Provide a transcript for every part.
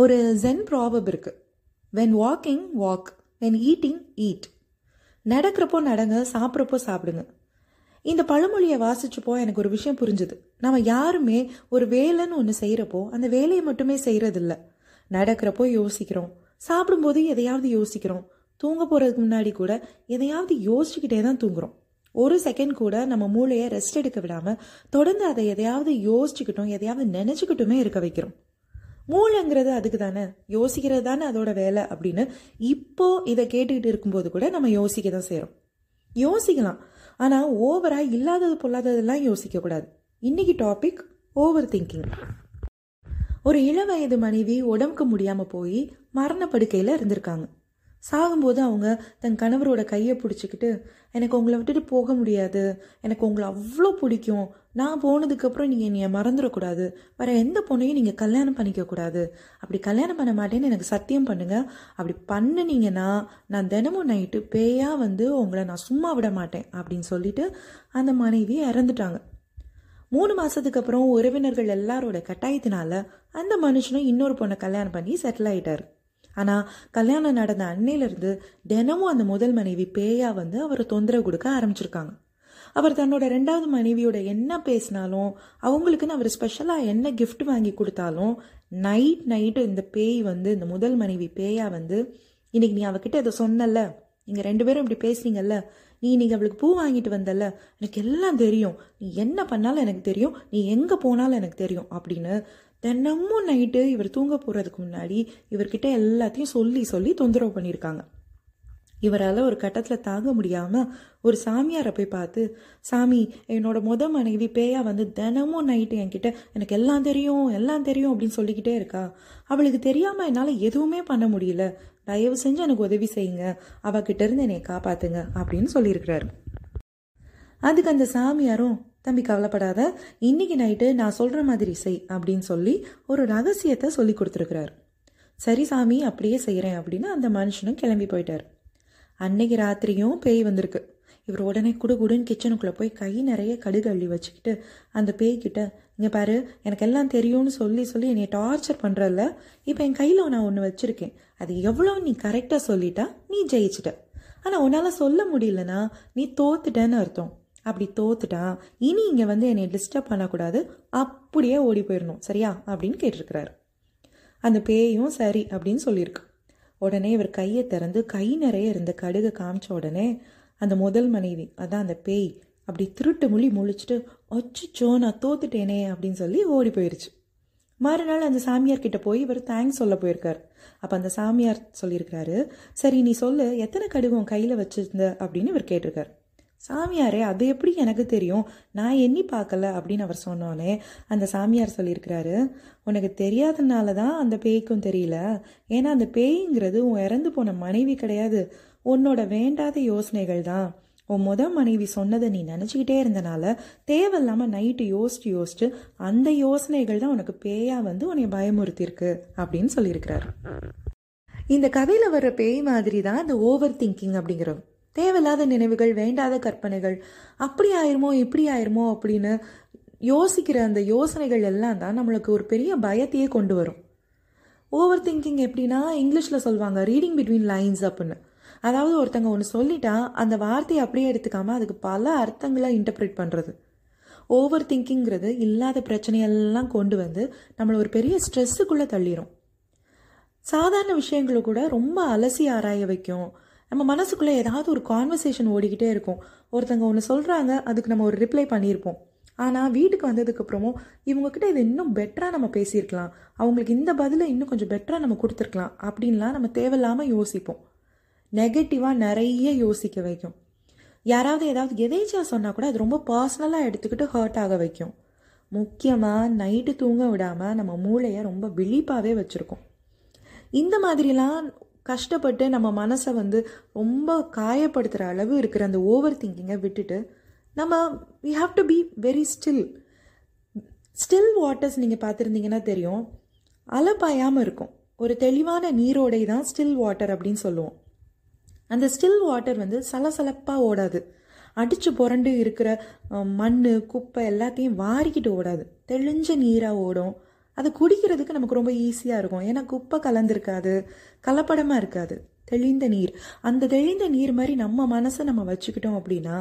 ஒரு gen proverb இருக்கு. When walking walk when eating eat நடக்கிறப்போ நடங்க சாப்பிட்றப்போ சாப்பிடுங்க. இந்த பழமொழியை வாசிச்சப்போ எனக்கு ஒரு விஷயம் புரிஞ்சுது. நம்ம யாருமே ஒரு வேலைன்னு ஒன்று செய்கிறப்போ அந்த வேலையை மட்டுமே செய்கிறதில்ல நடக்கிறப்போ யோசிக்கிறோம். சாப்பிடும்போது எதையாவது யோசிக்கிறோம். தூங்க போகிறதுக்கு முன்னாடி கூட எதையாவது யோசிச்சுக்கிட்டே தான் தூங்குறோம். ஒரு செகண்ட் கூட நம்ம மூளையை ரெஸ்ட் எடுக்க விடாமல் தொடர்ந்து அதை எதையாவது யோசிச்சுக்கிட்டோம் எதையாவது நினச்சிக்கிட்டுமே இருக்க வைக்கிறோம். மூளைங்கிறது அதுக்கு தானே. யோசிக்கிறது தானே அதோட வேலை அப்படின்னு இப்போ இதை கேட்டுக்கிட்டு இருக்கும்போது கூட நம்ம யோசிக்க தான் செய்கிறோம் யோசிக்கலாம். ஆனால் ஓவராக இல்லாதது பொல்லாததெல்லாம் யோசிக்கக்கூடாது இன்னைக்கு டாபிக் ஓவர் திங்கிங் ஒரு இளவயது மனைவி உடம்புக்கு முடியாமல் போய் மரணப்படுக்கையில் இருந்திருக்காங்க. சாகும்போது அவங்க தன் கணவரோட கையை பிடிச்சிக்கிட்டு எனக்கு உங்களை விட்டுட்டு போக முடியாது. எனக்கு உங்களை அவ்வளோ பிடிக்கும். நான் போனதுக்கப்புறம் நீங்கள் என்னைய மறந்துடக்கூடாது. வேற எந்த பொண்ணையும் நீங்கள் கல்யாணம் பண்ணிக்கக்கூடாது. அப்படி கல்யாணம் பண்ண மாட்டேன்னு எனக்கு சத்தியம் பண்ணுங்கள் அப்படி பண்ணுனீங்கன்னா நான் தினமும் நைட்டு பேயாக வந்து உங்களை நான் சும்மா விட மாட்டேன் அப்படின்னு சொல்லிட்டு அந்த மனைவி இறந்துட்டாங்க. மூணு மாதத்துக்கு அப்புறம் உறவினர்கள் எல்லாரோட கட்டாயத்தினால அந்த மனுஷனும் இன்னொரு பொண்ணை கல்யாணம் பண்ணி செட்டில் ஆயிட்டார். ஆனால் கல்யாணம் நடந்த அன்னையிலிருந்து தினமும் அந்த முதல் மனைவி பேயா வந்து அவரை தொந்தரவு கொடுக்க ஆரம்பிச்சிருக்காங்க. அவர் தன்னோட ரெண்டாவது மனைவியோட என்ன பேசினாலும் அவங்களுக்குன்னு அவர் ஸ்பெஷலாக என்ன கிஃப்ட் வாங்கி கொடுத்தாலும் நைட் நைட்டு இந்த பேய் வந்து இந்த முதல் மனைவி பேயா வந்து இன்னைக்கு நீ அவகிட்ட இதை சொன்னல நீங்கள் ரெண்டு பேரும் இப்படி பேசுனீங்கல்ல நீ நீங்கள் அவளுக்கு பூ வாங்கிட்டு வந்தல்ல எனக்கு எல்லாம் தெரியும். நீ என்ன பண்ணாலும் எனக்கு தெரியும். நீ எங்கே போனாலும் எனக்கு தெரியும் அப்படின்னு தினமும் நைட்டு இவர் தூங்க போகிறதுக்கு முன்னாடி இவர்கிட்ட எல்லாத்தையும் சொல்லி சொல்லி தொந்தரவு பண்ணியிருக்காங்க. இவரால் ஒரு கட்டத்தில் தாங்க முடியாமல் ஒரு சாமியாரை போய் பார்த்து சாமி என்னோட முத மனைவி பேயா வந்து தினமும் நைட்டு என்கிட்ட எனக்கு எல்லாம் தெரியும் எல்லாம் தெரியும் அப்படின்னு சொல்லிக்கிட்டே இருக்கா. அவளுக்கு தெரியாமல் என்னால் எதுவுமே பண்ண முடியல. தயவு செஞ்சு எனக்கு உதவி செய்யுங்க. அவகிட்ட இருந்து என்னை காப்பாத்துங்க அப்படின்னு சொல்லியிருக்கிறாரு. அதுக்கு அந்த சாமியாரும் தம்பி கவலைப்படாத. இன்னைக்கு நைட்டு நான் சொல்ற மாதிரி செய் அப்படின்னு சொல்லி ஒரு ரகசியத்தை சொல்லி கொடுத்துருக்கிறாரு. சரி சாமி அப்படியே செய்கிறேன் அப்படின்னு அந்த மனுஷனும் கிளம்பி போயிட்டார். அன்னைக்கு ராத்திரியும் பேய் வந்திருக்கு. இவர் உடனே குடு குடுன்னு கிச்சனுக்குள்ளே போய் கை நிறைய கடுகு அள்ளி வச்சுக்கிட்டு அந்த பேய்கிட்ட இங்கே பாரு எனக்கு எல்லாம் தெரியும்னு சொல்லி சொல்லி என்னை டார்ச்சர் பண்ணுறதில்ல இப்போ என் கையில் நான் ஒன்று வச்சுருக்கேன். அது எவ்வளோ நீ கரெக்டாக சொல்லிட்டா நீ ஜெயிச்சிட்ட. ஆனால் உன்னால் சொல்ல முடியலனா நீ தோத்துட்டேன்னு அர்த்தம். அப்படி தோத்துட்டா இனி இங்கே வந்து என்னை டிஸ்டர்ப் பண்ணக்கூடாது அப்படியே ஓடி போயிடணும் சரியா? அப்படின்னு கேட்டிருக்கிறாரு. அந்த பேயும் சரி அப்படின்னு சொல்லியிருக்கு. உடனே இவர் கையை திறந்து கை நிறைய இருந்த கடுகை காமிச்ச உடனே அந்த முதல் மனைவி அதான் அந்த பேய் அப்படி திருட்டு மொழி முழிச்சிட்டு அச்சுச்சோ நான் தோத்துட்டேனே அப்படின்னு சொல்லி ஓடி போயிருச்சு. மறுநாள் அந்த சாமியார் கிட்ட போய் இவர் தேங்க்ஸ் சொல்ல போயிருக்கார். அப்போ அந்த சாமியார் சொல்லியிருக்காரு சரி நீ சொல்லு எத்தனை கடுகு கையில் வச்சிருந்த அப்படின்னு இவர் கேட்டிருக்காரு. சாமியாரே அது எப்படி எனக்கு தெரியும்? நான் எண்ணி பார்க்கல அப்படின்னு அவர் சொன்னோன்னே அந்த சாமியார் சொல்லியிருக்கிறாரு உனக்கு தெரியாதனால தான் அந்த பேய்க்கும் தெரியல. ஏன்னா அந்த பேய்ங்கிறது உன் இறந்து போன மனைவி கிடையாது. உன்னோட வேண்டாத யோசனைகள் தான். உன் முத மனைவி சொன்னதை நீ நினச்சிக்கிட்டே இருந்தனால தேவையில்லாமல் நைட்டு யோசிச்சு யோசிச்சு அந்த யோசனைகள் தான் உனக்கு பேயாக வந்து உன்னை பயமுறுத்தியிருக்கு அப்படின்னு சொல்லியிருக்கிறாரு. இந்த கதையில் வர்ற பேய் மாதிரி தான் இந்த ஓவர் திங்கிங் அப்படிங்கிற தேவையில்லாத நினைவுகள் வேண்டாத கற்பனைகள் அப்படி ஆயிருமோ இப்படி ஆயிருமோ அப்படின்னு யோசிக்கிற அந்த யோசனைகள் எல்லாம் தான் நம்மளுக்கு ஒரு பெரிய பயத்தையே கொண்டு வரும். ஓவர் திங்கிங் எப்படின்னா இங்கிலீஷில் சொல்லுவாங்க ரீடிங் பிட்வீன் லைன்ஸ் அப்படின்னு. அதாவது ஒருத்தங்க ஒன்று சொல்லிட்டா அந்த வார்த்தையை அப்படியே எடுத்துக்காம அதுக்கு பல அர்த்தங்களை இன்டர்பிரேட் பண்ணுறது ஓவர் திங்கிங்கிறது இல்லாத பிரச்சனையெல்லாம் கொண்டு வந்து நம்மளை ஒரு பெரிய ஸ்ட்ரெஸ்ஸுக்குள்ளே தள்ளிடும் சாதாரண விஷயங்களை கூட ரொம்ப அலசி ஆராய வைக்கும். நம்ம மனசுக்குள்ளே ஏதாவது ஒரு கான்வர்சேஷன் ஓடிக்கிட்டே இருக்கும். ஒருத்தங்க ஒன்று சொல்கிறாங்க அதுக்கு நம்ம ஒரு ரிப்ளை பண்ணியிருப்போம். ஆனால் வீட்டுக்கு வந்ததுக்கப்புறமும் இவங்கக்கிட்ட இது இன்னும் பெட்டராக நம்ம பேசியிருக்கலாம். அவங்களுக்கு இந்த பதிலை இன்னும் கொஞ்சம் பெட்டராக நம்ம கொடுத்துருக்கலாம் அப்படின்லாம் நம்ம தேவையில்லாமல் யோசிப்போம். நெகட்டிவாக நிறைய யோசிக்க வைக்கும். யாராவது ஏதாவது எதேச்சியாக சொன்னால் கூட அது ரொம்ப பர்சனலாக எடுத்துக்கிட்டு ஹர்ட் ஆக வைக்கும். முக்கியமாக நைட்டு தூங்க விடாமல் நம்ம மூளையை ரொம்ப விழிப்பாகவே வச்சுருக்கோம். இந்த மாதிரிலாம் கஷ்டப்பட்டு நம்ம மனசை வந்து ரொம்ப காயப்படுத்துகிற அளவு இருக்கிற அந்த ஓவர் திங்கிங்கை விட்டுட்டு நம்ம we have to be very still still waters நீங்கள் பார்த்துருந்தீங்கன்னா தெரியும். அலப்பாயாமல் இருக்கும். ஒரு தெளிவான நீரோடை தான் ஸ்டில் வாட்டர் அப்படின்னு சொல்லுவோம். அந்த ஸ்டில் வாட்டர் வந்து சலசலப்பாக ஓடாது. அடித்து புரண்டு இருக்கிற மண் குப்பை எல்லாத்தையும் வாரிக்கிட்டு ஓடாது. தெளிஞ்ச நீராக ஓடும். அது குடிக்கிறதுக்கு நமக்கு ரொம்ப ஈஸியாக இருக்கும். ஏன்னா குப்பை கலந்துருக்காது கலப்படமாக இருக்காது. தெளிந்த நீர். அந்த தெளிந்த நீர் மாதிரி நம்ம மனசை நம்ம வச்சுக்கிட்டோம் அப்படின்னா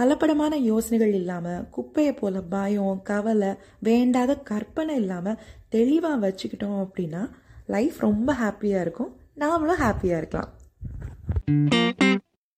கலப்படமான யோசனைகள் இல்லாமல் குப்பையை போல பயம் கவலை வேண்டாத கற்பனை இல்லாமல் தெளிவாக வச்சுக்கிட்டோம் அப்படின்னா லைஃப் ரொம்ப ஹாப்பியாக இருக்கும். நாமளும் ஹாப்பியாக இருக்கலாம்.